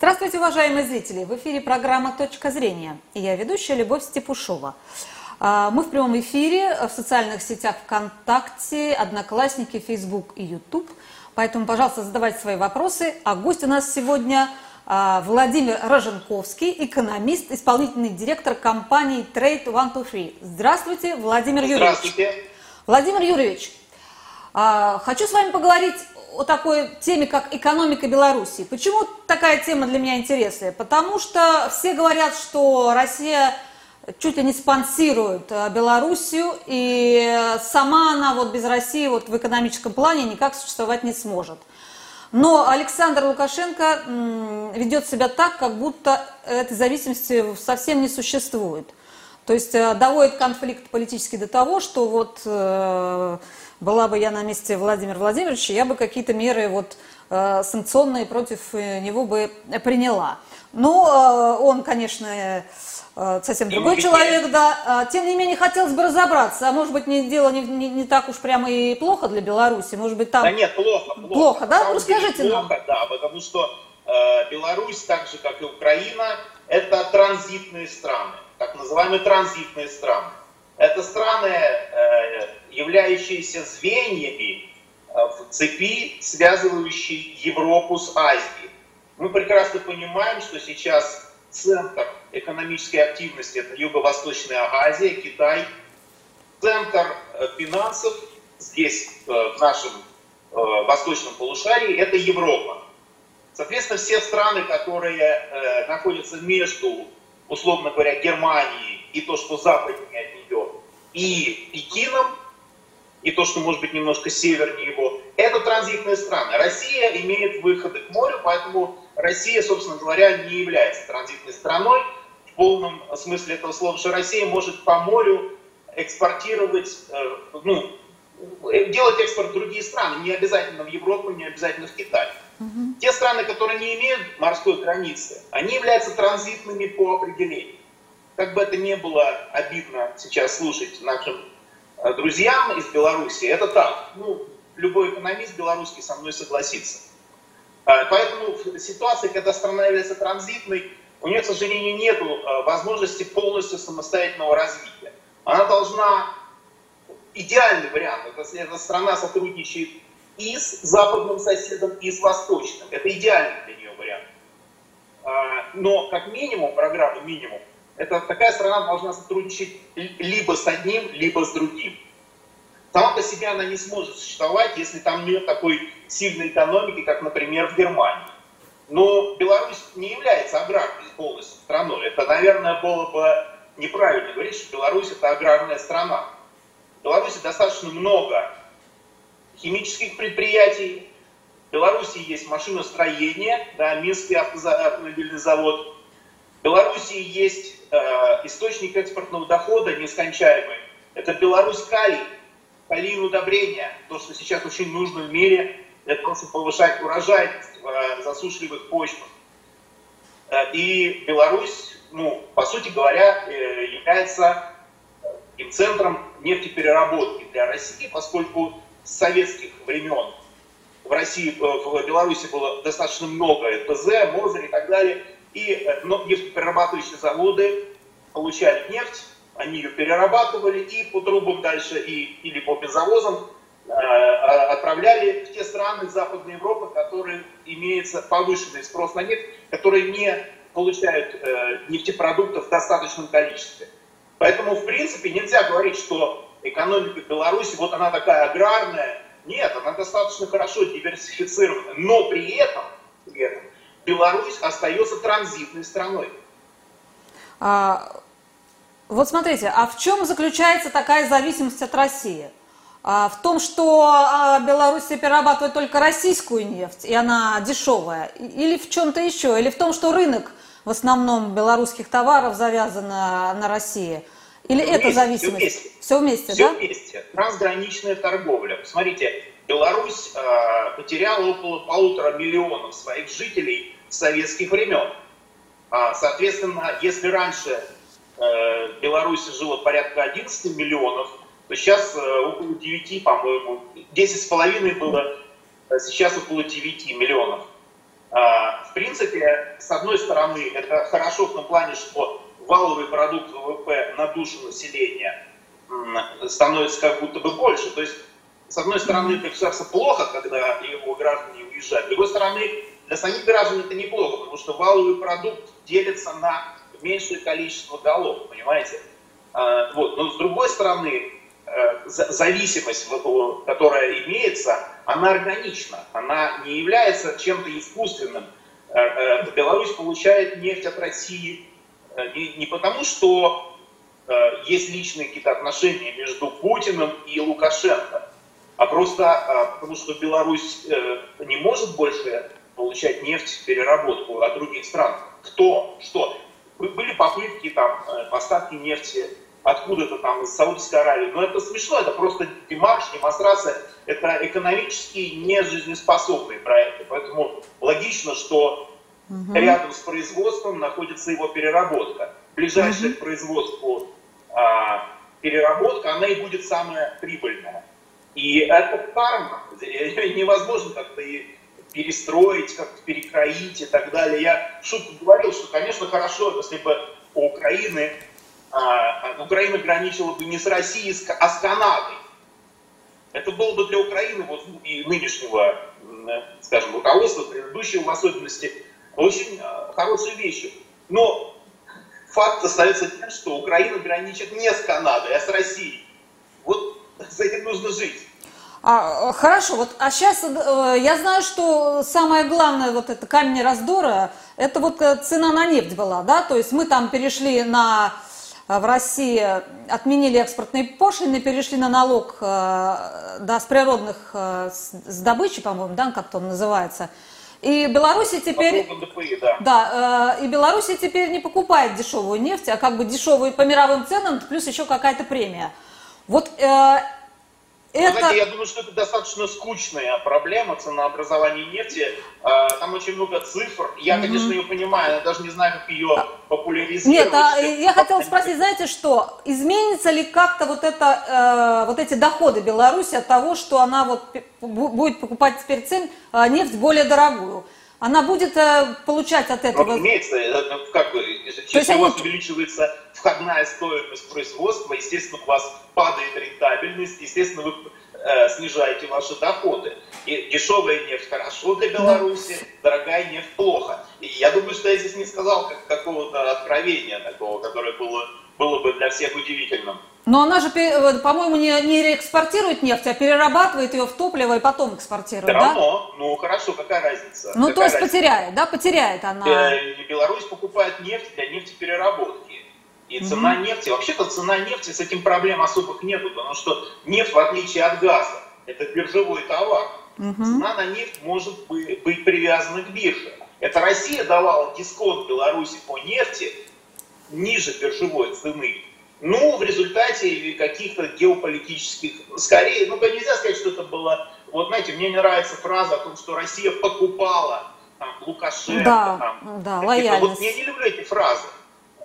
Здравствуйте, уважаемые зрители! В эфире программа «Точка зрения» и я ведущая Любовь Степушова. А, мы в прямом эфире в социальных сетях ВКонтакте, Одноклассники, Фейсбук и Ютуб. Поэтому, пожалуйста, задавайте свои вопросы. А гость у нас сегодня а, Владимир Роженковский, экономист, исполнительный директор компании Trade One Two Three. Здравствуйте, Владимир Юрьевич. Здравствуйте. Владимир Юрьевич, а, хочу с вами поговорить о такой теме, как экономика Беларуси. Почему такая тема для меня интересная? Потому что все говорят, что Россия чуть ли не спонсирует э, Белоруссию, и сама она вот без России вот в экономическом плане никак существовать не сможет. Но Александр Лукашенко ведет себя так, как будто этой зависимости совсем не существует. То есть э, доводит конфликт политический до того, что вот э, была бы я на месте Владимира Владимировича, я бы какие-то меры вот э, санкционные против э, него бы приняла. Но э, он, конечно, э, совсем другой человек, да. А, тем не менее, хотелось бы разобраться. А может быть, не, дело не, не, не так уж прямо и плохо для Беларуси? Может быть, там... Да нет, плохо. Плохо, плохо да? Расскажите плохо, нам. да, потому что э, Беларусь, так же, как и Украина, это транзитные страны, так называемые транзитные страны. Это страны, э, являющиеся звеньями э, в цепи, связывающей Европу с Азией. Мы прекрасно понимаем, что сейчас центр экономической активности – это Юго-Восточная Азия, Китай. Центр э, финансов здесь, в нашем восточном полушарии, это Европа. Соответственно, все страны, которые находятся между, условно говоря, Германией и то, что западнее от нее, и Пекином, и то, что может быть немножко севернее его, это транзитные страны. Россия имеет выходы к морю, поэтому Россия, собственно говоря, не является транзитной страной в полном смысле этого слова, что Россия может по морю экспортировать, э, ну, делать экспорт в другие страны, не обязательно в Европу, не обязательно в Китай. Угу. Те страны, которые не имеют морской границы, они являются транзитными по определению как бы это ни было обидно сейчас слушать нашим э, друзьям из Беларуси, это так. Ну, любой экономист белорусский со мной согласится. Э, поэтому ситуация, когда страна является транзитной, у нее, к сожалению, нет э, возможности полностью самостоятельного развития. Она должна, идеальный вариант, это эта страна сотрудничает и с западным соседом, и с восточным. Это идеальный для нее вариант. Но как минимум, программа минимум, это такая страна должна сотрудничать либо с одним, либо с другим. Сама по себе она не сможет существовать, если там нет такой сильной экономики, как, например, в Германии. Но Беларусь не является аграрной полностью страной. Это, наверное, было бы неправильно говорить, что Беларусь это аграрная страна. В Беларуси достаточно много химических предприятий. В Беларуси есть машиностроение, да, Минский автомобильный завод. В Беларуси есть источник экспортного дохода нескончаемый. Это Беларусь калий, калийные удобрения, то, что сейчас очень нужно в мире для того, чтобы повышать урожайность в э, засушливых почвах. Э, и Беларусь, ну, по сути говоря, э, является и центром нефтепереработки для России, поскольку с советских времен в России, в Беларуси было достаточно много ЭПЗ, МОЗР и так далее, и э, нефтеперерабатывающие заводы получали нефть, они ее перерабатывали и по трубам дальше и, или по бензовозам э, а, отправляли в те страны Западной Европы, которые имеется повышенный спрос на нефть, которые не получают э, нефтепродуктов в достаточном количестве. Поэтому, в принципе, нельзя говорить, что экономика Беларуси, вот она такая аграрная. Нет, она достаточно хорошо диверсифицирована. Но при этом, при этом Беларусь остается транзитной страной. А, вот смотрите, а в чем заключается такая зависимость от России? А, в том, что а, Беларусь перерабатывает только российскую нефть, и она дешевая, или в чем-то еще, или в том, что рынок в основном белорусских товаров завязан на, на России? Или все это вместе, зависимость? Все вместе. Все вместе, все да? вместе. Трансграничная торговля. Смотрите, Беларусь э, потеряла около полутора миллионов своих жителей советских времен. А, соответственно, если раньше э, Беларуси жило порядка 11 миллионов, то сейчас э, около 9, по-моему, 10 с половиной было, а сейчас около 9 миллионов. В принципе, с одной стороны, это хорошо в том плане, что валовый продукт ВВП на душу населения становится как будто бы больше. То есть, с одной стороны, для государства плохо, когда его граждане уезжают. С другой стороны, для самих граждан это неплохо, потому что валовый продукт делится на меньшее количество голов, понимаете? А, вот. Но с другой стороны, э, зависимость, которая имеется, она органична, она не является чем-то искусственным. Э, э, Беларусь получает нефть от России не, потому, что есть личные какие-то отношения между Путиным и Лукашенко, а просто потому, что Беларусь не может больше получать нефть, переработку от других стран. Кто? Что? Были попытки там э, поставки нефти откуда-то там из Саудовской Аравии. Но это смешно, это просто демарш, демонстрация. Это экономически не жизнеспособные проекты. Поэтому логично, что угу. рядом с производством находится его переработка. Ближайшая угу. к производству а, переработка, она и будет самая прибыльная. И это карма. Невозможно как-то и перестроить, как-то перекроить и так далее. Я шутку говорил, что, конечно, хорошо, если бы у Украины, а, Украина граничила бы не с Россией, а с Канадой. Это было бы для Украины вот, и нынешнего, скажем, руководства, предыдущего в особенности, очень а, хорошей вещью. Но факт остается тем, что Украина граничит не с Канадой, а с Россией. Вот с этим нужно жить. А, хорошо, вот, а сейчас э, я знаю, что самое главное, вот это камень раздора, это вот э, цена на нефть была, да, то есть мы там перешли на, э, в России, отменили экспортные пошлины, перешли на налог, да, с природных, с, с добычи, по-моему, да, как-то он называется, и Беларуси теперь, ДПИ, да. да, и Беларуси теперь не покупает дешевую нефть, а как бы дешевую по мировым ценам, плюс еще какая-то премия. Вот это... Знаете, я думаю, что это достаточно скучная проблема ценообразования нефти. А, там очень много цифр. Я, mm-hmm. конечно, ее понимаю, я даже не знаю, как ее а, популяризировать. Нет, а я хотела спросить, знаете что, изменится ли как-то вот, это, э, вот эти доходы Беларуси от того, что она вот будет покупать теперь цен э, нефть более дорогую? она будет э, получать от этого... Ну, имеется, э, как бы, если у вас они... увеличивается входная стоимость производства, естественно, у вас падает рентабельность, естественно, вы э, снижаете ваши доходы. И дешевая нефть хорошо для Беларуси, да. дорогая нефть плохо. И я думаю, что я здесь не сказал как, какого-то откровения такого, которое было, было бы для всех удивительным. Но она же, э, по-моему, не, не реэкспортирует нефть, а перерабатывает ее в топливо и потом экспортирует, Все равно. Ну, хорошо, какая разница? Ну, какая то есть разница? потеряет, да, потеряет она. Э, Беларусь покупает нефть для нефтепереработки. И цена mm-hmm. нефти, вообще-то цена нефти, с этим проблем особых нету, потому что нефть, в отличие от газа, это биржевой товар. Mm-hmm. Цена на нефть может быть, быть привязана к бирже. Это Россия давала дисконт Беларуси по нефти ниже биржевой цены. Ну, в результате каких-то геополитических, скорее, ну, нельзя сказать, что это было, вот знаете, мне не нравится фраза о том, что Россия покупала там, Лукашенко. Да, там, да, лояльность. Вот я не люблю эти фразы.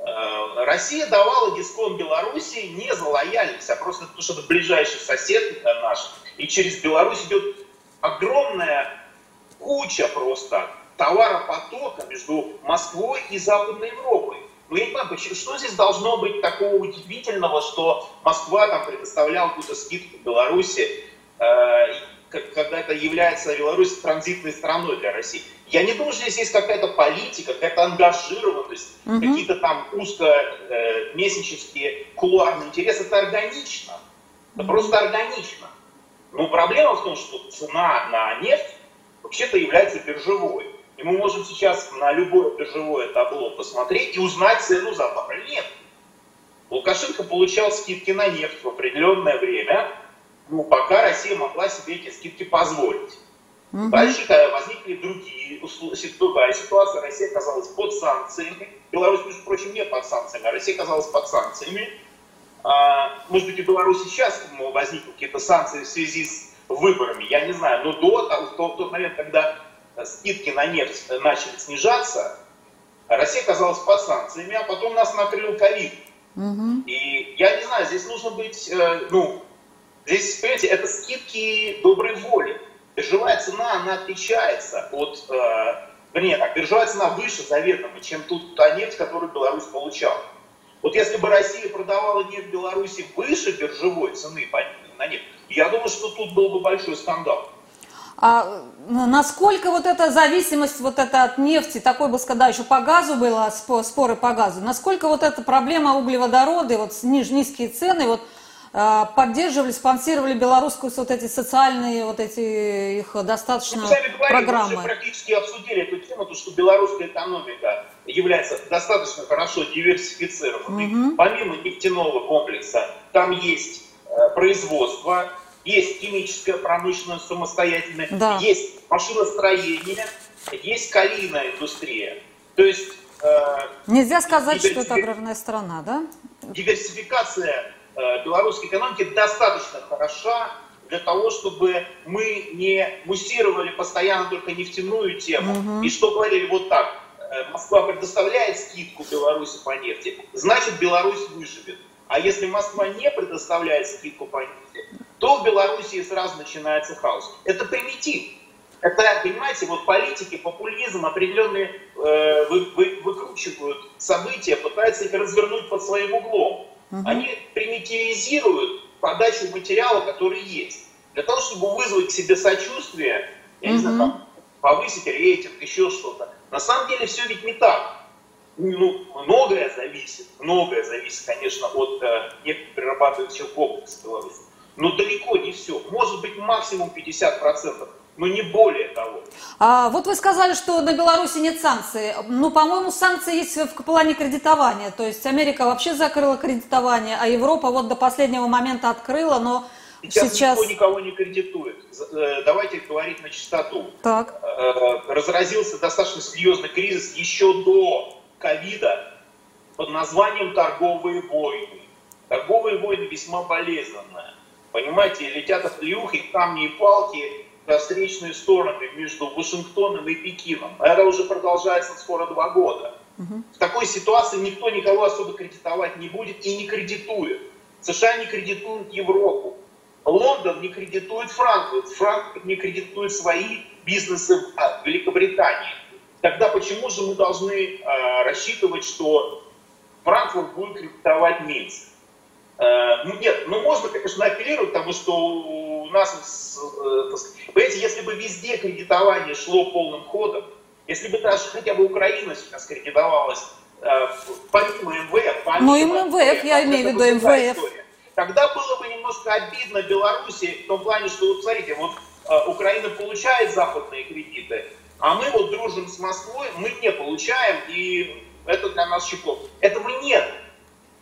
Э, Россия давала дисконт Белоруссии не за лояльность, а просто потому, что это ближайший сосед наш. И через Беларусь идет огромная куча просто товаропотока между Москвой и Западной Европой. Ну, я не понимаю, что здесь должно быть такого удивительного, что Москва там предоставляла какую-то скидку Беларуси, э, когда это является Беларусь транзитной страной для России. Я не думаю, что здесь есть какая-то политика, какая-то ангажированность, угу. какие-то там узкомесяческие э, кулуарные интересы. Это органично. Это угу. просто органично. Но проблема в том, что цена на нефть вообще-то является биржевой. И мы можем сейчас на любое биржевое табло посмотреть и узнать цену за баррель нефти. Лукашенко получал скидки на нефть в определенное время, ну, пока Россия могла себе эти скидки позволить. Угу. Дальше возникли другие, другая ситуация, Россия оказалась под санкциями, Беларусь, между прочим, не под санкциями, а Россия оказалась под санкциями. А, может быть, у Беларуси сейчас возникли какие-то санкции в связи с выборами, я не знаю, но до, в тот момент, когда скидки на нефть начали снижаться, Россия оказалась под санкциями, а потом нас накрыл ковид. Угу. И я не знаю, здесь нужно быть, э, ну, здесь, понимаете, это скидки доброй воли. Биржевая цена, она отличается от э, вернее, так, биржевая цена выше заветного, чем тут та нефть, которую Беларусь получала. Вот если бы Россия продавала нефть Беларуси выше биржевой цены на нефть, я думаю, что тут был бы большой скандал. А насколько вот эта зависимость вот эта от нефти, такой бы сказать, еще по газу было, споры по газу, насколько вот эта проблема углеводороды, вот ниж, низкие цены, вот поддерживали, спонсировали белорусскую вот эти социальные, вот эти их достаточно ну, говорили, программы. Мы уже практически обсудили эту тему, то, что белорусская экономика является достаточно хорошо диверсифицированной. Угу. Помимо нефтяного комплекса, там есть э, производство, есть химическая промышленность самостоятельная, да. есть машиностроение, есть калийная индустрия. То есть... Э, Нельзя сказать, диверсифи... что это аграрная страна, да? Диверсификация белорусской экономики достаточно хороша для того, чтобы мы не муссировали постоянно только нефтяную тему. Угу. И что говорили вот так, э, Москва предоставляет скидку Беларуси по нефти, значит Беларусь выживет. А если Москва не предоставляет скидку по нефти, то в Белоруссии сразу начинается хаос. Это примитив. Это, понимаете, вот политики, популизм определенные э, вы, вы, выкручивают события, пытаются их развернуть под своим углом. Угу. Они примитивизируют подачу материала, который есть. Для того, чтобы вызвать к себе сочувствие, я угу. не знаю, там, повысить рейтинг, еще что-то. На самом деле все ведь не так. Ну, многое зависит, многое зависит, конечно, от э, нефтеперерабатывающего комплекса Беларуси но далеко не все. Может быть максимум 50%, но не более того. А, вот вы сказали, что на Беларуси нет санкций. Ну, по-моему, санкции есть в плане кредитования. То есть Америка вообще закрыла кредитование, а Европа вот до последнего момента открыла, но сейчас... Сейчас никто никого не кредитует. Э, давайте говорить на чистоту. Так. Э, разразился достаточно серьезный кризис еще до ковида под названием торговые войны. Торговые войны весьма болезненные Понимаете, летят оплеухи, камни и палки встречные стороны между Вашингтоном и Пекином. А это уже продолжается скоро два года. Угу. В такой ситуации никто никого особо кредитовать не будет и не кредитует. США не кредитуют Европу. Лондон не кредитует Франкфурт. Франкфурт не кредитует свои бизнесы в Великобритании. Тогда почему же мы должны э, рассчитывать, что Франкфурт будет кредитовать Минск? Э, ну, нет, ну можно, конечно, апеллировать, потому что нас, э, понимаете, если бы везде кредитование шло полным ходом, если бы даже хотя бы Украина сейчас кредитовалась э, помимо МВФ, помимо ну и МВФ, я имею в виду МВФ. История, тогда было бы немножко обидно Беларуси в том плане, что, вот смотрите, вот Украина получает западные кредиты, а мы вот дружим с Москвой, мы не получаем, и это для нас щепло. Этого нет.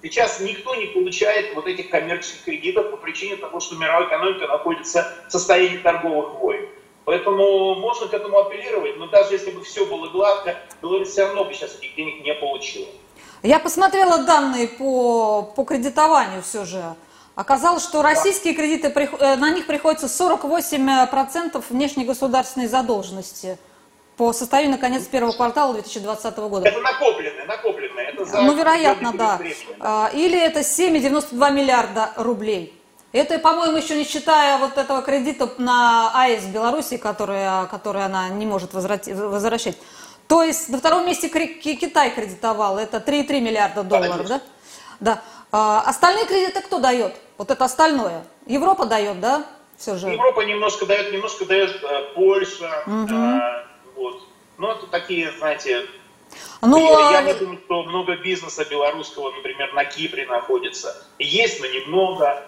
Сейчас никто не получает вот этих коммерческих кредитов по причине того, что мировая экономика находится в состоянии торговых войн. Поэтому можно к этому апеллировать, но даже если бы все было гладко, Беларусь все равно бы сейчас этих денег не получила. Я посмотрела данные по, по кредитованию все же. Оказалось, что российские кредиты, э, на них приходится 48% внешней государственной задолженности по состоянию на конец первого квартала 2020 года. Это накопленное, накопленное. Это за ну, вероятно, да. А, или это 7,92 миллиарда рублей. Это, по-моему, еще не считая вот этого кредита на АЭС Беларуси, который, который она не может возвращать. То есть на втором месте Китай кредитовал, это 3,3 миллиарда долларов, да? Да. А остальные кредиты кто дает? Вот это остальное. Европа дает, да? Все же. Европа немножко дает, немножко дает э, Польша, угу. Вот. Но это такие, знаете, ну, я, я а не думаю, что много бизнеса белорусского, например, на Кипре находится. Есть, но немного.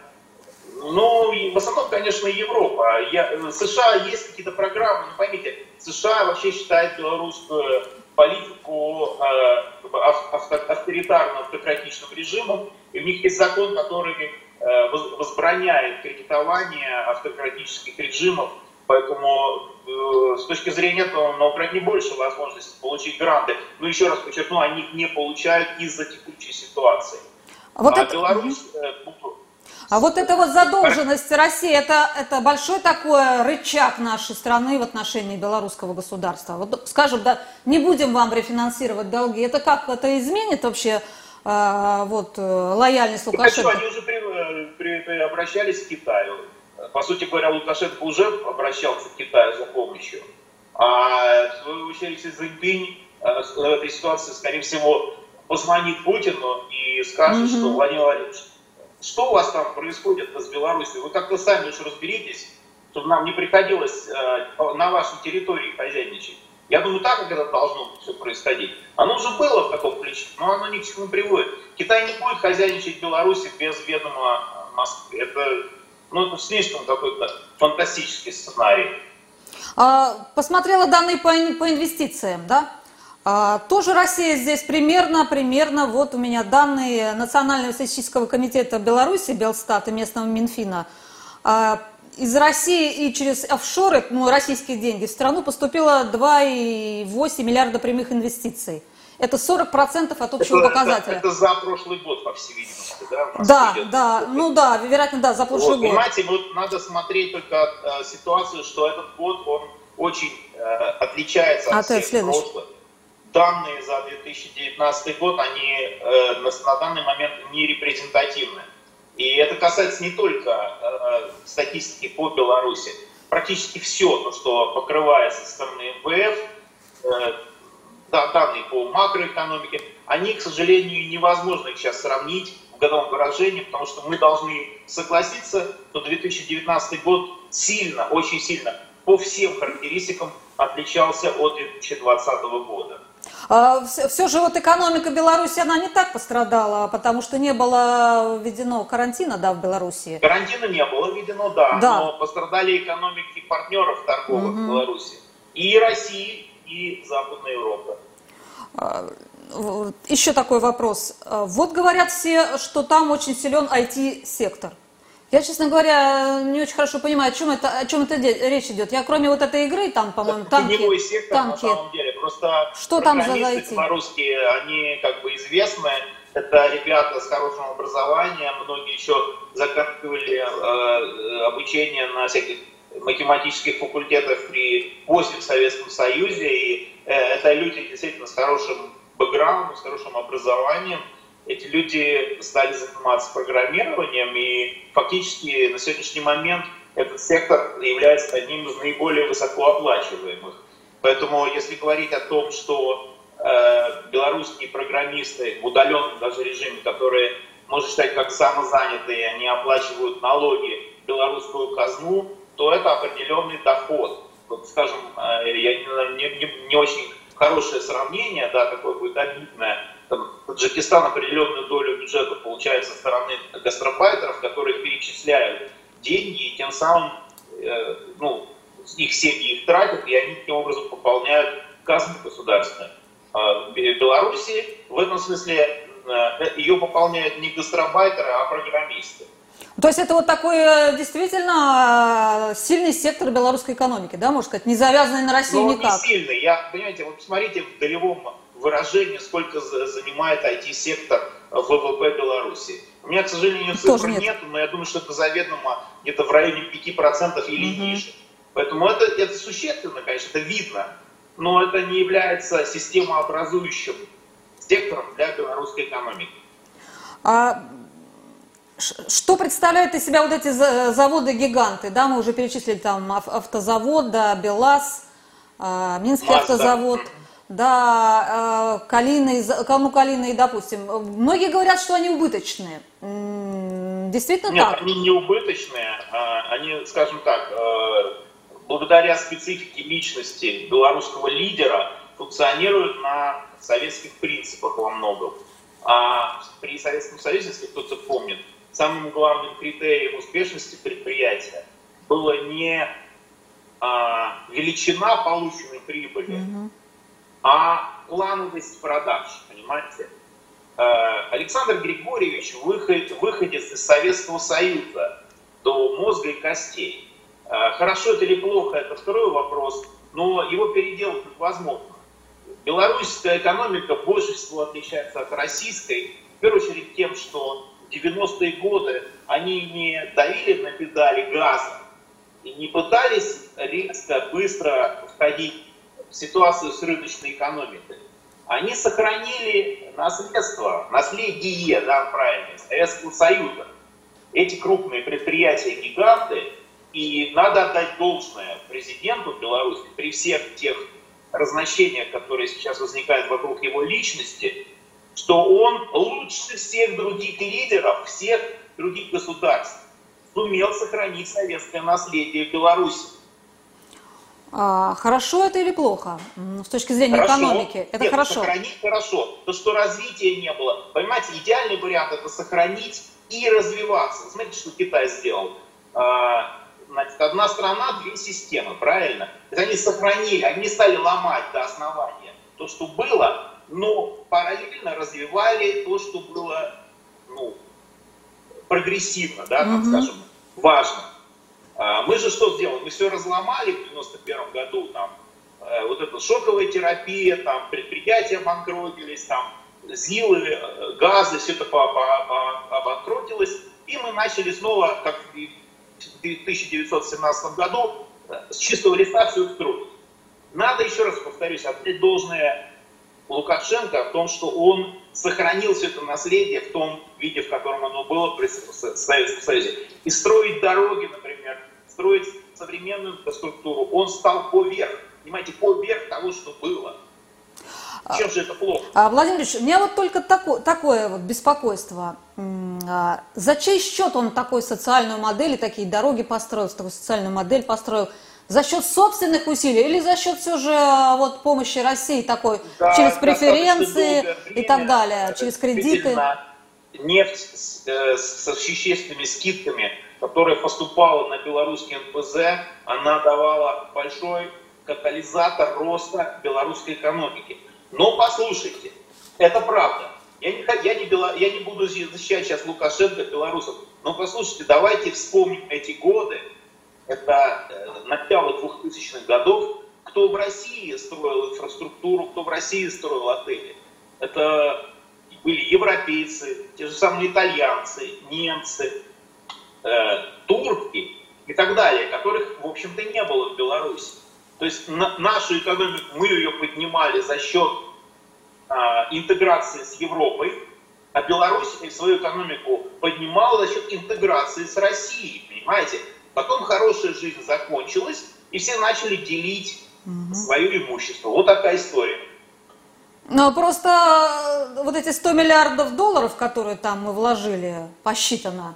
Ну, в основном, конечно, Европа. Я, США есть какие-то программы, но поймите, США вообще считает белорусскую политику э, авто, авторитарным, автократичным режимом, и у них есть закон, который э, возбраняет кредитование автократических режимов Поэтому э, с точки зрения этого на Украине больше возможностей получить гранты. Но еще раз подчеркну, они их не получают из-за текущей ситуации. Вот а это... Беларусь... Э, а вот эта вот задолженность России, это, это большой такой рычаг нашей страны в отношении белорусского государства. Вот, скажем, да, не будем вам рефинансировать долги. Это как, это изменит вообще э, вот, лояльность Лукашенко? Они уже при, при, при, обращались к Китаю по сути говоря, Лукашенко уже обращался к Китаю за помощью. А в свою очередь Си Цзиньпинь э, в этой ситуации, скорее всего, позвонит Путину и скажет, mm-hmm. что Владимир Владимирович, что у вас там происходит с Беларусью? Вы как-то сами уж разберитесь, чтобы нам не приходилось э, на вашей территории хозяйничать. Я думаю, так как это должно все происходить. Оно уже было в таком ключе, но оно ни к чему не приводит. Китай не будет хозяйничать в Беларуси без ведома Москвы. Это, ну, это слишком какой-то фантастический сценарий. А, посмотрела данные по, по инвестициям, да? А, тоже Россия здесь примерно, примерно, вот у меня данные Национального статистического комитета Беларуси, Белстат и местного Минфина. А, из России и через офшоры, ну, российские деньги, в страну поступило 2,8 миллиарда прямых инвестиций. Это 40% от общего это, показателя. Это, это за прошлый год, по всей видимости, да? Да, идет. да, ну да, вероятно, да, за прошлый вот, год. Понимаете, вот надо смотреть только э, ситуацию, что этот год, он очень э, отличается от, от всех прошлых. Данные за 2019 год, они э, на, на данный момент не репрезентативны. И это касается не только э, статистики по Беларуси. Практически все, то, что покрывается со стороны МВФ, э, данные по макроэкономике, они, к сожалению, невозможно их сейчас сравнить в годовом выражении, потому что мы должны согласиться, что 2019 год сильно, очень сильно по всем характеристикам отличался от 2020 года. А, Все же вот экономика Беларуси, она не так пострадала, потому что не было введено карантина, да, в Беларуси. Карантина не было введено, да, да. но пострадали экономики партнеров торговых угу. в Беларуси. И России, и Западной Европы. А, еще такой вопрос. А, вот говорят все, что там очень силен IT-сектор. Я, честно говоря, не очень хорошо понимаю, о чем это, о чем это речь идет. Я кроме вот этой игры, там, по-моему, танки, Теневой сектор, танки. на самом деле. Просто что там за IT? белорусские, они как бы известны. Это ребята с хорошим образованием, многие еще заканчивали э, обучение на всяких математических факультетах при в Советском Союзе. И э, это люди действительно с хорошим бэкграундом, с хорошим образованием эти люди стали заниматься программированием, и фактически на сегодняшний момент этот сектор является одним из наиболее высокооплачиваемых. Поэтому если говорить о том, что э, белорусские программисты в удаленном даже режиме, которые, можно считать, как самозанятые, они оплачивают налоги белорусскую казну, то это определенный доход. Вот, скажем, э, я не, не, не очень хорошее сравнение, да, такое будет обидное, там, Таджикистан определенную долю бюджета получает со стороны гастробайтеров, которые перечисляют деньги и тем самым э, ну, их семьи их тратят, и они таким образом пополняют казну государственную. А в Беларуси в этом смысле э, ее пополняют не гастробайтеры, а программисты. То есть это вот такой э, действительно э, сильный сектор белорусской экономики, да, можно сказать, не завязанный на Россию Но никак? не сильный. Я, понимаете, вот посмотрите в долевом выражение, сколько занимает IT-сектор ВВП Беларуси. У меня, к сожалению, цифр нет. нет, но я думаю, что это заведомо где-то в районе 5% или угу. ниже. Поэтому это, это существенно, конечно, это видно, но это не является системообразующим сектором для белорусской экономики. А что представляют из себя вот эти заводы-гиганты? Да, мы уже перечислили там автозавод, да, БелАЗ, а, Минский Мазда. автозавод да, э, калины, кому калины, допустим. Многие говорят, что они убыточные. Действительно Нет, так? они не убыточные. А они, скажем так, э, благодаря специфике личности белорусского лидера функционируют на советских принципах во многом. А при Советском Союзе, если кто-то помнит, самым главным критерием успешности предприятия было не а, величина полученной прибыли, угу а плановость продаж, понимаете? Э, Александр Григорьевич выход, выходец из Советского Союза до мозга и костей. Э, хорошо это или плохо, это второй вопрос, но его переделать возможно. Белорусская экономика больше всего отличается от российской, в первую очередь тем, что 90-е годы они не давили на педали газа и не пытались резко, быстро входить ситуацию с рыночной экономикой, они сохранили наследство, наследие, да, правильно, Советского Союза. Эти крупные предприятия-гиганты И надо отдать должное президенту Беларуси при всех тех разночтениях, которые сейчас возникают вокруг его личности, что он лучше всех других лидеров, всех других государств сумел сохранить советское наследие в Беларуси. А, хорошо это или плохо? С точки зрения хорошо. экономики. Это Нет, хорошо. Сохранить хорошо. То, что развития не было. Понимаете, идеальный вариант это сохранить и развиваться. Смотрите, что Китай сделал. А, значит, одна страна, две системы, правильно? Они сохранили, они стали ломать до основания то, что было, но параллельно развивали то, что было ну, прогрессивно, да, так угу. скажем, важно. А, мы же что сделали? Мы все разломали в 91 году, там, э, вот эта шоковая терапия, там, предприятия обанкротились, там, ЗИЛы, э, газы, все это обанкротилось, и мы начали снова, как в 1917 году, э, с чистого листа все строить. Надо, еще раз повторюсь, отдать должное Лукашенко в том, что он сохранил все это наследие в том виде, в котором оно было при Советском Союзе. И строить дороги, например, строить современную инфраструктуру, он стал поверх, понимаете, поверх того, что было. Чем же это плохо? А, Владимир Ильич, у меня вот только тако, такое вот беспокойство. А, за чей счет он такой социальную модель и такие дороги построил, такую социальную модель построил? За счет собственных усилий или за счет все же а, вот помощи России такой да, через преференции и так далее, через кредиты? Нефть с, э, с существенными скидками, которая поступала на белорусский НПЗ, она давала большой катализатор роста белорусской экономики. Но послушайте, это правда. Я не, я, не, я не буду защищать сейчас Лукашенко, белорусов, но послушайте, давайте вспомним эти годы, это э, начало 2000-х годов, кто в России строил инфраструктуру, кто в России строил отели. Это были европейцы, те же самые итальянцы, немцы, э, турки и так далее, которых, в общем-то, не было в Беларуси. То есть на, нашу экономику, мы ее поднимали за счет э, интеграции с Европой, а Беларусь свою экономику поднимала за счет интеграции с Россией, понимаете? Потом хорошая жизнь закончилась, и все начали делить угу. свое имущество. Вот такая история. Но просто э, вот эти 100 миллиардов долларов, которые там мы вложили, посчитано,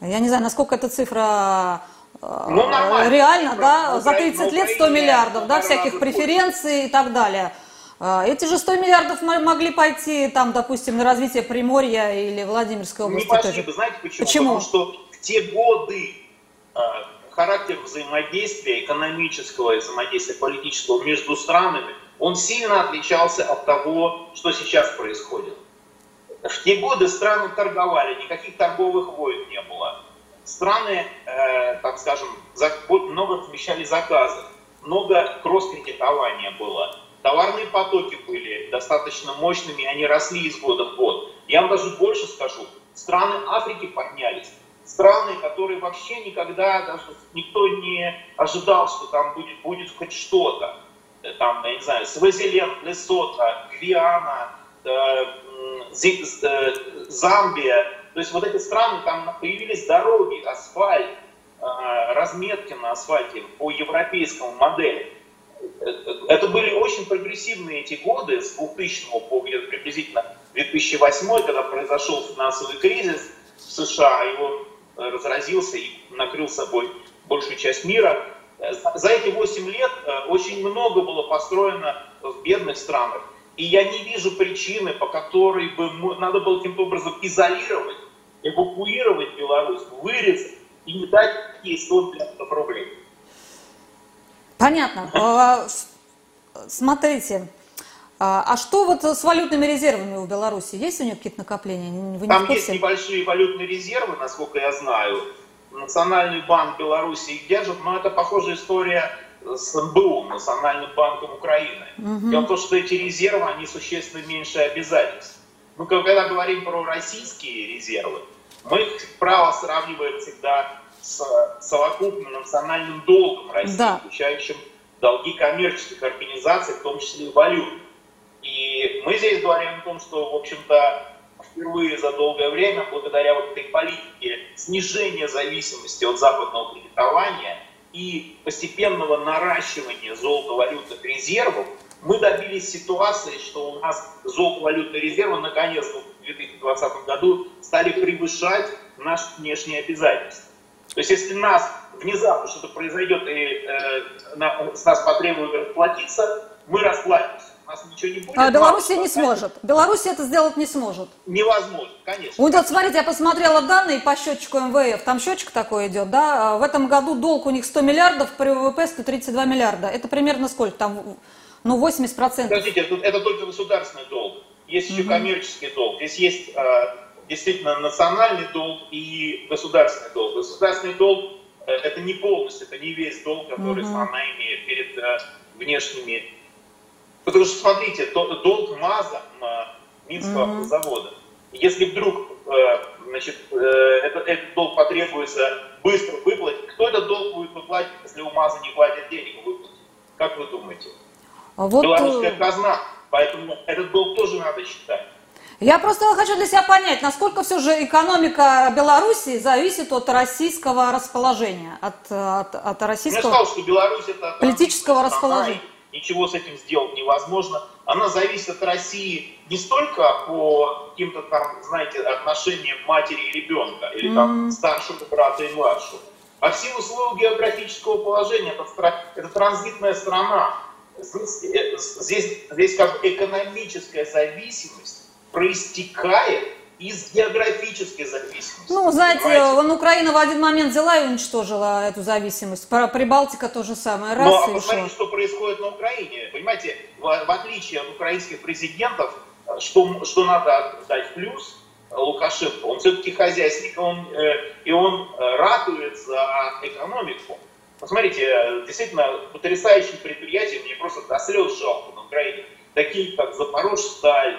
я не знаю, насколько эта цифра э, ну, реально, да, за 30 лет 100 миллиардов, да, всяких преференций и так далее. Э, эти же 100 миллиардов могли пойти, там, допустим, на развитие Приморья или Владимирской области. Не пошли, вы знаете почему? почему? Потому что в те годы характер взаимодействия, экономического взаимодействия, политического между странами, он сильно отличался от того, что сейчас происходит. В те годы страны торговали, никаких торговых войн не было. Страны, э, так скажем, много размещали заказы, много кросс-кредитования было. Товарные потоки были достаточно мощными, они росли из года в год. Я вам даже больше скажу, страны Африки поднялись страны, которые вообще никогда, даже никто не ожидал, что там будет, будет хоть что-то. Э, там, я не знаю, Свазиленд, Лесото, Гвиана, э, э, Замбия. То есть вот эти страны, там появились дороги, асфальт, э, разметки на асфальте по европейскому модели. Э, это были очень прогрессивные эти годы, с 2000 по приблизительно 2008, когда произошел финансовый кризис в США, его разразился и накрыл собой большую часть мира. За эти 8 лет э, очень много было построено в бедных странах. И я не вижу причины, по которой бы надо было каким-то образом изолировать, эвакуировать Беларусь, вырезать и не дать ей 100 миллиардов рублей. Понятно. А, смотрите, а, а что вот с валютными резервами у Беларуси? Есть у них какие-то накопления? Вы Там есть небольшие валютные резервы, насколько я знаю. Национальный банк Беларуси их держит, но это похожая история с НБУ, Национальным банком Украины. Угу. Дело в том, что эти резервы, они существенно меньше обязательств. Мы когда говорим про российские резервы, мы их право сравниваем всегда с совокупным национальным долгом России, да. включающим долги коммерческих организаций, в том числе и валют. И мы здесь говорим о том, что, в общем-то, впервые за долгое время, благодаря вот этой политике снижения зависимости от западного кредитования и постепенного наращивания золотовалютных резервов, мы добились ситуации, что у нас золотовалютные резервы наконец в 2020 году стали превышать наши внешние обязательства. То есть если нас внезапно что-то произойдет и э, на, с нас потребуют расплатиться, мы расплатимся. Нас ничего не будет. А Белоруссия не сможет. Белоруссия это сделать не сможет. Невозможно, конечно. Вот, вот смотрите, я посмотрела данные по счетчику МВФ. Там счетчик такой идет, да? В этом году долг у них 100 миллиардов, при ВВП 132 миллиарда. Это примерно сколько там? Ну, 80 процентов. Подождите, это, это только государственный долг. Есть еще угу. коммерческий долг. Здесь есть э, действительно национальный долг и государственный долг. Государственный долг э, это не полностью, это не весь долг, который угу. страна имеет перед э, внешними. Потому что, смотрите, долг МАЗа, Минского угу. завода, если вдруг значит, этот, этот долг потребуется быстро выплатить, кто этот долг будет выплатить, если у МАЗа не хватит денег выплатить? Как вы думаете? А вот... Белорусская казна. Поэтому этот долг тоже надо считать. Я просто хочу для себя понять, насколько все же экономика Беларуси зависит от российского расположения, от, от, от российского Я сказал, что Беларусь это политического расположения. Ничего с этим сделать невозможно. Она зависит от России не столько по каким-то там, знаете, отношениям матери и ребенка, или mm-hmm. там старшего брата и младшего, а в силу своего географического положения. Это, это транзитная страна. Здесь, э, здесь, здесь как бы экономическая зависимость проистекает из географической зависимости. Ну, знаете, вон Украина в один момент взяла и уничтожила эту зависимость. Прибалтика то же самое. Раз, ну, а посмотрите, что происходит на Украине. Понимаете, в, в отличие от украинских президентов, что, что надо дать плюс Лукашенко, он все-таки хозяйственник, он, э, и он э, ратует за экономику. Посмотрите, э, действительно, потрясающие предприятия, мне просто до слез жалко на Украине, такие как Запорожсталь,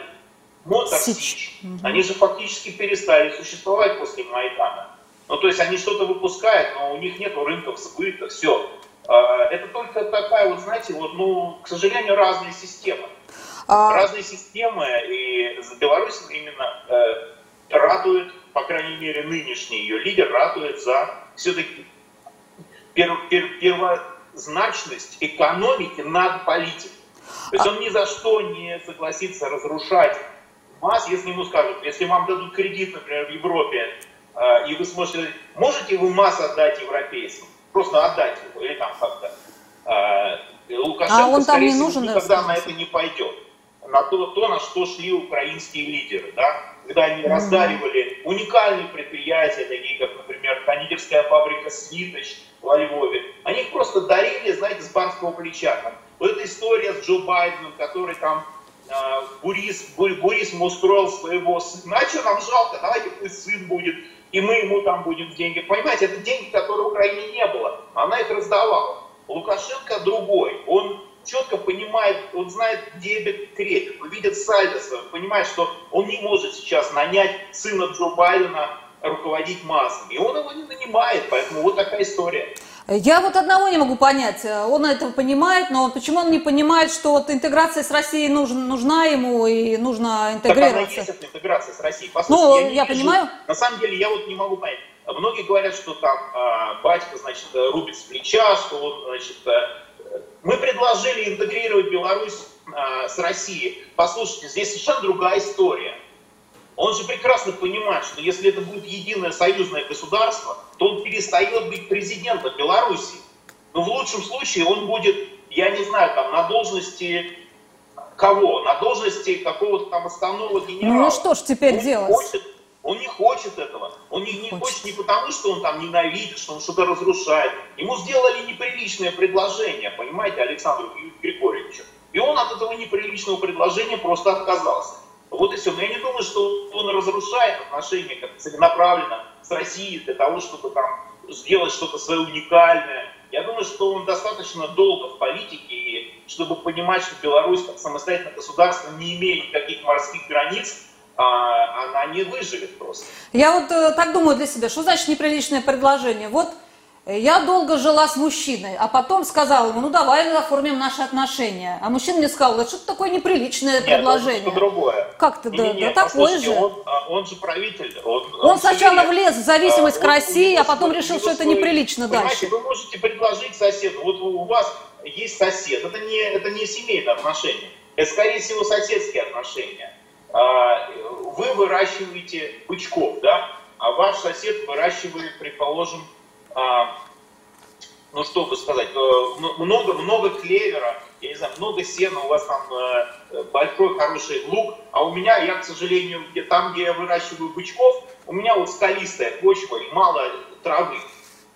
Мотосич, угу. они же фактически перестали существовать после Майдана. Ну, то есть они что-то выпускают, но у них нет рынков сбыта, все. А, это только такая вот, знаете, вот, ну, к сожалению, разные системы. А... Разные системы, и Беларусь именно э, радует, по крайней мере, нынешний ее лидер радует за все-таки пер, пер, первозначность экономики над политикой. То есть он ни за что не согласится разрушать МАЗ, если ему скажут, если вам дадут кредит, например, в Европе, э, и вы сможете, можете вы МАЗ отдать европейцам? Просто отдать его, или там как-то. Э, Лукашенко, а он там не нужен, никогда на это не пойдет. На то, то, на что шли украинские лидеры, да? когда они mm-hmm. раздаривали уникальные предприятия, такие как, например, кондитерская фабрика «Слиточ» во Львове. Они их просто дарили, знаете, с барского плеча. Вот эта история с Джо Байденом, который там а, Бурис, Бурис ему устроил своего сына. А что нам жалко, давайте пусть сын будет, и мы ему там будем деньги. Понимаете, это деньги, которые Украине не было. Она их раздавала. Лукашенко другой. Он четко понимает, он знает дебет, кредит, он видит сальдо свое, понимает, что он не может сейчас нанять сына Джо Байдена руководить массами. И он его не нанимает, поэтому вот такая история. Я вот одного не могу понять. Он этого понимает, но почему он не понимает, что вот интеграция с Россией нужна, нужна ему и нужно интегрироваться? Так интеграция с Россией. Послушайте, ну, я, я вижу, понимаю. На самом деле я вот не могу понять. Многие говорят, что там э, батька, значит, рубит с плеча, что вот, значит, э, мы предложили интегрировать Беларусь э, с Россией. Послушайте, здесь совершенно другая история. Он же прекрасно понимает, что если это будет единое союзное государство, то он перестает быть президентом Беларуси. Но в лучшем случае он будет, я не знаю, там на должности кого? На должности какого-то там основного генерала. Ну что ж теперь он делать? Хочет, он не хочет этого. Он не, не хочет. хочет не потому, что он там ненавидит, что он что-то разрушает. Ему сделали неприличное предложение, понимаете, Александру Григорьевичу. И он от этого неприличного предложения просто отказался. Вот и все. Но я не думаю, что он разрушает отношения как целенаправленно с Россией для того, чтобы там сделать что-то свое уникальное. Я думаю, что он достаточно долго в политике, и чтобы понимать, что Беларусь как самостоятельное государство, не имея никаких морских границ, а, она не выживет просто. Я вот э, так думаю для себя, что значит неприличное предложение? Вот Я долго жила с мужчиной, а потом сказала ему, ну давай оформим наши отношения. А мужчина мне сказал, да что-то такое неприличное Нет, предложение. это другое. Как-то, Не, да, да такое же. Он, а, он же правитель. Он, Он сначала суверен. влез в зависимость к А, он- России, а потом решил, что это неприлично дальше. вы можете предложить соседу, вот у вас есть сосед, это не, это не семейные отношения, это, скорее всего, соседские отношения. А, Вы выращиваете бычков, да, а ваш сосед выращивает, предположим, ну что бы сказать, э, много, много клевера, я не знаю, много сена, у вас там э, большой хороший лук, а у меня, я, к сожалению, где, там, где я выращиваю бычков, у меня вот скалистая почва и мало травы.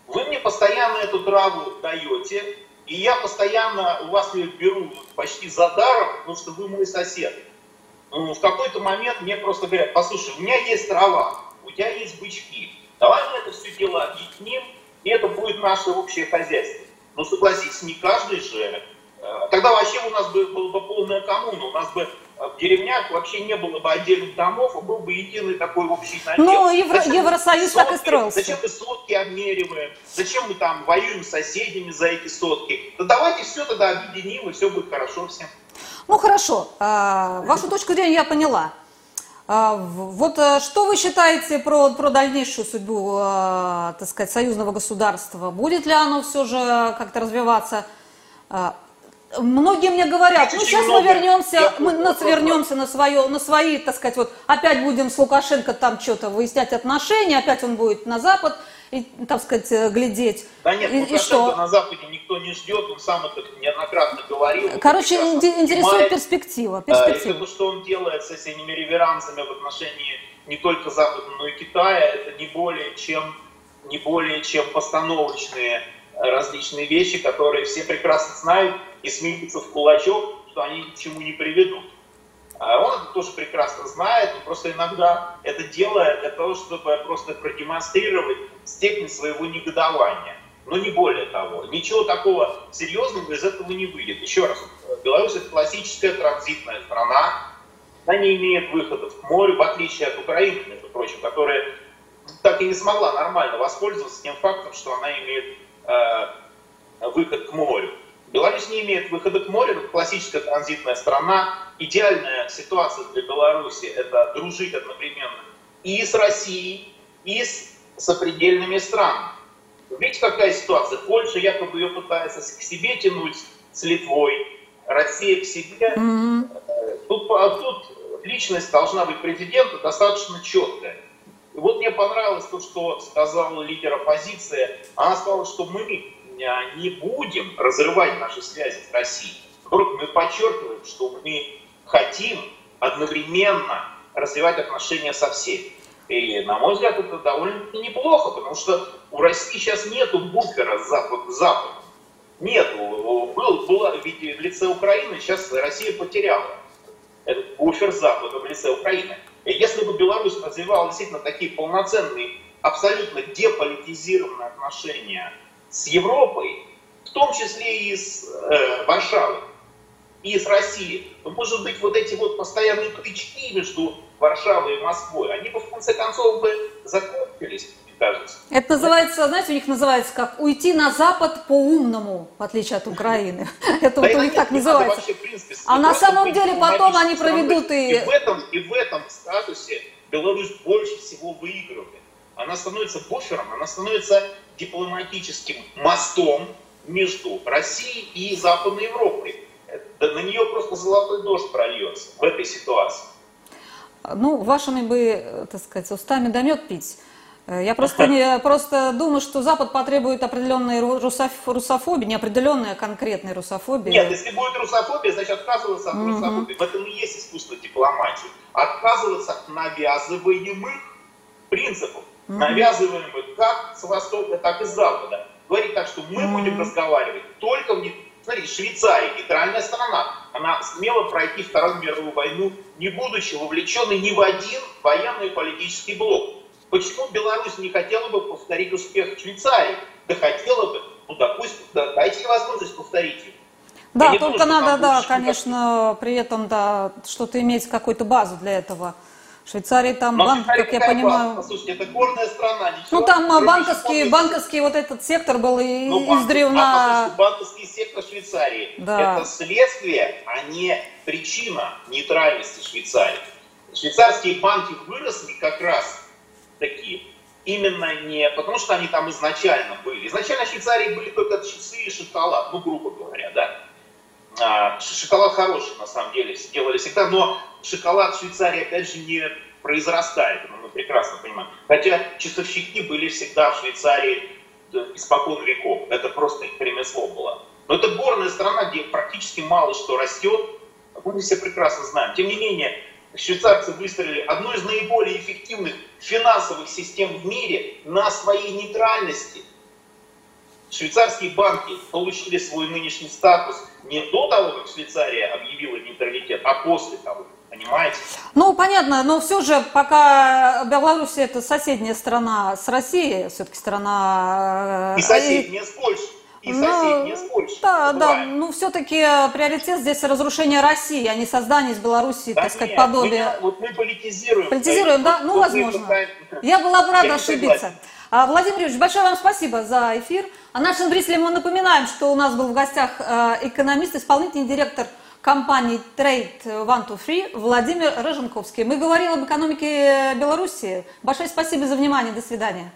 Вы мне постоянно эту траву даете, и я постоянно у вас ее беру почти за даром, потому что вы мой сосед. Ну, в какой-то момент мне просто говорят, послушай, у меня есть трава, у тебя есть бычки, давай мы это все дело объединим, и это будет наше общее хозяйство. Но согласитесь, не каждый же. э, Тогда вообще у нас бы, была бы полная коммуна, у нас бы э, в деревнях вообще не было бы отдельных домов, а был бы единый такой общий надел. Ну, Евро- Зачем Евросоюз так и сотки- строился. Зачем мы сотки обмериваем? Зачем мы там воюем с соседями за эти сотки? Да давайте все тогда объединим, и все будет хорошо всем. Ну хорошо, а, вашу точку зрения я поняла. А, Вот э, что вы считаете про, про дальнейшую судьбу, э, так сказать, союзного государства? Будет ли оно все же как-то развиваться? А, Многие мне говорят, ну сейчас мы вернемся, мы понял, на- вопрос. вернемся на свое, на свои, так сказать, вот опять будем с Лукашенко там что-то выяснять отношения, опять он будет на Запад, и, так сказать, э, глядеть. Да нет, и, и Лукашенко что? на Западе никто не ждет, он сам это неоднократно говорил. Короче, интересует понимает. перспектива. А, И перспектива. то, что он делает с этими реверансами в отношении не только Запада, но и Китая, это не более чем, не более чем постановочные э, различные вещи, которые все прекрасно знают и смеются в кулачок, что они ни к чему не приведут. А он это тоже прекрасно знает, он просто иногда это делает для того, чтобы просто продемонстрировать степень своего негодования. Но не более того. Ничего такого серьезного из этого не выйдет. Еще раз, Беларусь это классическая транзитная страна. Она не имеет выходов к морю, в отличие от Украины, между прочим, которая так и не смогла нормально воспользоваться тем фактом, что она имеет э, выход к морю. Беларусь не имеет выхода к морю, это классическая транзитная страна. Идеальная ситуация для Беларуси – это дружить одновременно и с Россией, и с сопредельными странами. Видите, какая ситуация? Польша якобы ее пытается к себе тянуть с Литвой, Россия к себе. Мгм. Тут, а тут личность должна быть президента достаточно четкая. И вот мне понравилось то, что сказал лидер оппозиции. Она сказала, что мы а, не будем разрывать наши связи с Россией. Наоборот, мы подчеркиваем, что мы хотим одновременно развивать отношения со всеми. И, на мой взгляд, это довольно неплохо, потому что у России сейчас нету буфера с запад- западом. Нету. Был, была, ведь в лице Украины сейчас Россия потеряла этот буфер с западом в лице Украины. И если бы Беларусь развивала действительно такие полноценные, абсолютно деполитизированные отношения с Европой, в том числе и с э, Варшавой, и с Россией, то, может быть, вот эти вот постоянные тычки между Варшавой и Москвой, они бы в конце концов бы закончились, мне кажется. Это называется, знаете, у них называется как уйти на Запад по-умному, в отличие от Украины. Это вот у них так называется. А на самом деле потом они проведут и- И в этом, и в этом статусе Беларусь больше всего выигрывает. Она становится буфером, она становится дипломатическим мостом между Россией и Западной Европой. Это- на нее просто золотой дождь прольется в этой ситуации. Ну, вашими бы, э, так сказать, устами да мед пить. Э, Я просто, не, просто думаю, что Запад потребует определенной ру- русоф- русофобии, не определенной, а конкретной русофобии. Нет, если будет русофобия, значит отказываться от Мгм. русофобии. В этом и есть искусство дипломатии. Отказываться от навязываемых принципов, навязываемых как с Востока, так и с Запада. Говорить так, что мы Мгм. будем разговаривать только в... Смотрите, Швейцария, нейтральная страна, она смела пройти Вторую мировую войну, не будучи вовлеченной ни в один военный и политический блок. Почему Беларусь не хотела бы повторить успех Швейцарии? Да хотела бы. Ну, допустим, да, дайте ей возможность повторить его. Да, Я только думаю, надо, да, конечно, при этом, да, что-то иметь какую-то базу для этого. Швейцарии там Но банк, Швейцария как я понимаю. банк? Слушайте, это горная страна. Ничего, Ну там банковский, банковский вот этот сектор был и Ну, банк- издревна. а, банковский сектор Швейцарии Да. это следствие, а не причина нейтральности Швейцарии. Швейцарские банки выросли как раз такие именно не потому, что они там изначально были. Изначально в Швейцарии были только часы и шоколад, ну, грубо говоря, да. А, шоколад хороший, на самом деле, делали всегда, но шоколад в Швейцарии, опять же, не произрастает, ну, мы прекрасно понимаем. Хотя часовщики были всегда в Швейцарии испокон веков, это просто их ремесло было. Но это горная страна, где практически мало что растет, мы все прекрасно знаем. Тем не менее, швейцарцы выстроили одну из наиболее эффективных финансовых систем в мире на своей нейтральности. Швейцарские банки получили свой нынешний статус не до того, как Швейцария объявила нейтралитет, а после того. Понимаете? Ну, понятно, но все же, пока Беларусь это соседняя страна с Россией, все-таки страна... И э, соседняя с Польшей. И Ну, соседняя с Польшей. Да, да, Забываем. ну все-таки приоритет здесь разрушение России, а не создание из Беларуси, Да так сказать, нет, мы подобия. не- вот мы политизируем. Политизируем, да? Ну, Вот мы возможно. пытаем- Я была бы рада ошибиться. согласен. А, Владимир Юрьевич, большое вам спасибо за эфир. А нашим зрителям мы напоминаем, что у нас был в гостях э, экономист, исполнительный директор компании Trade One to Free Владимир Рыженковский. Мы говорили об экономике Беларуси. Большое спасибо за внимание. До свидания.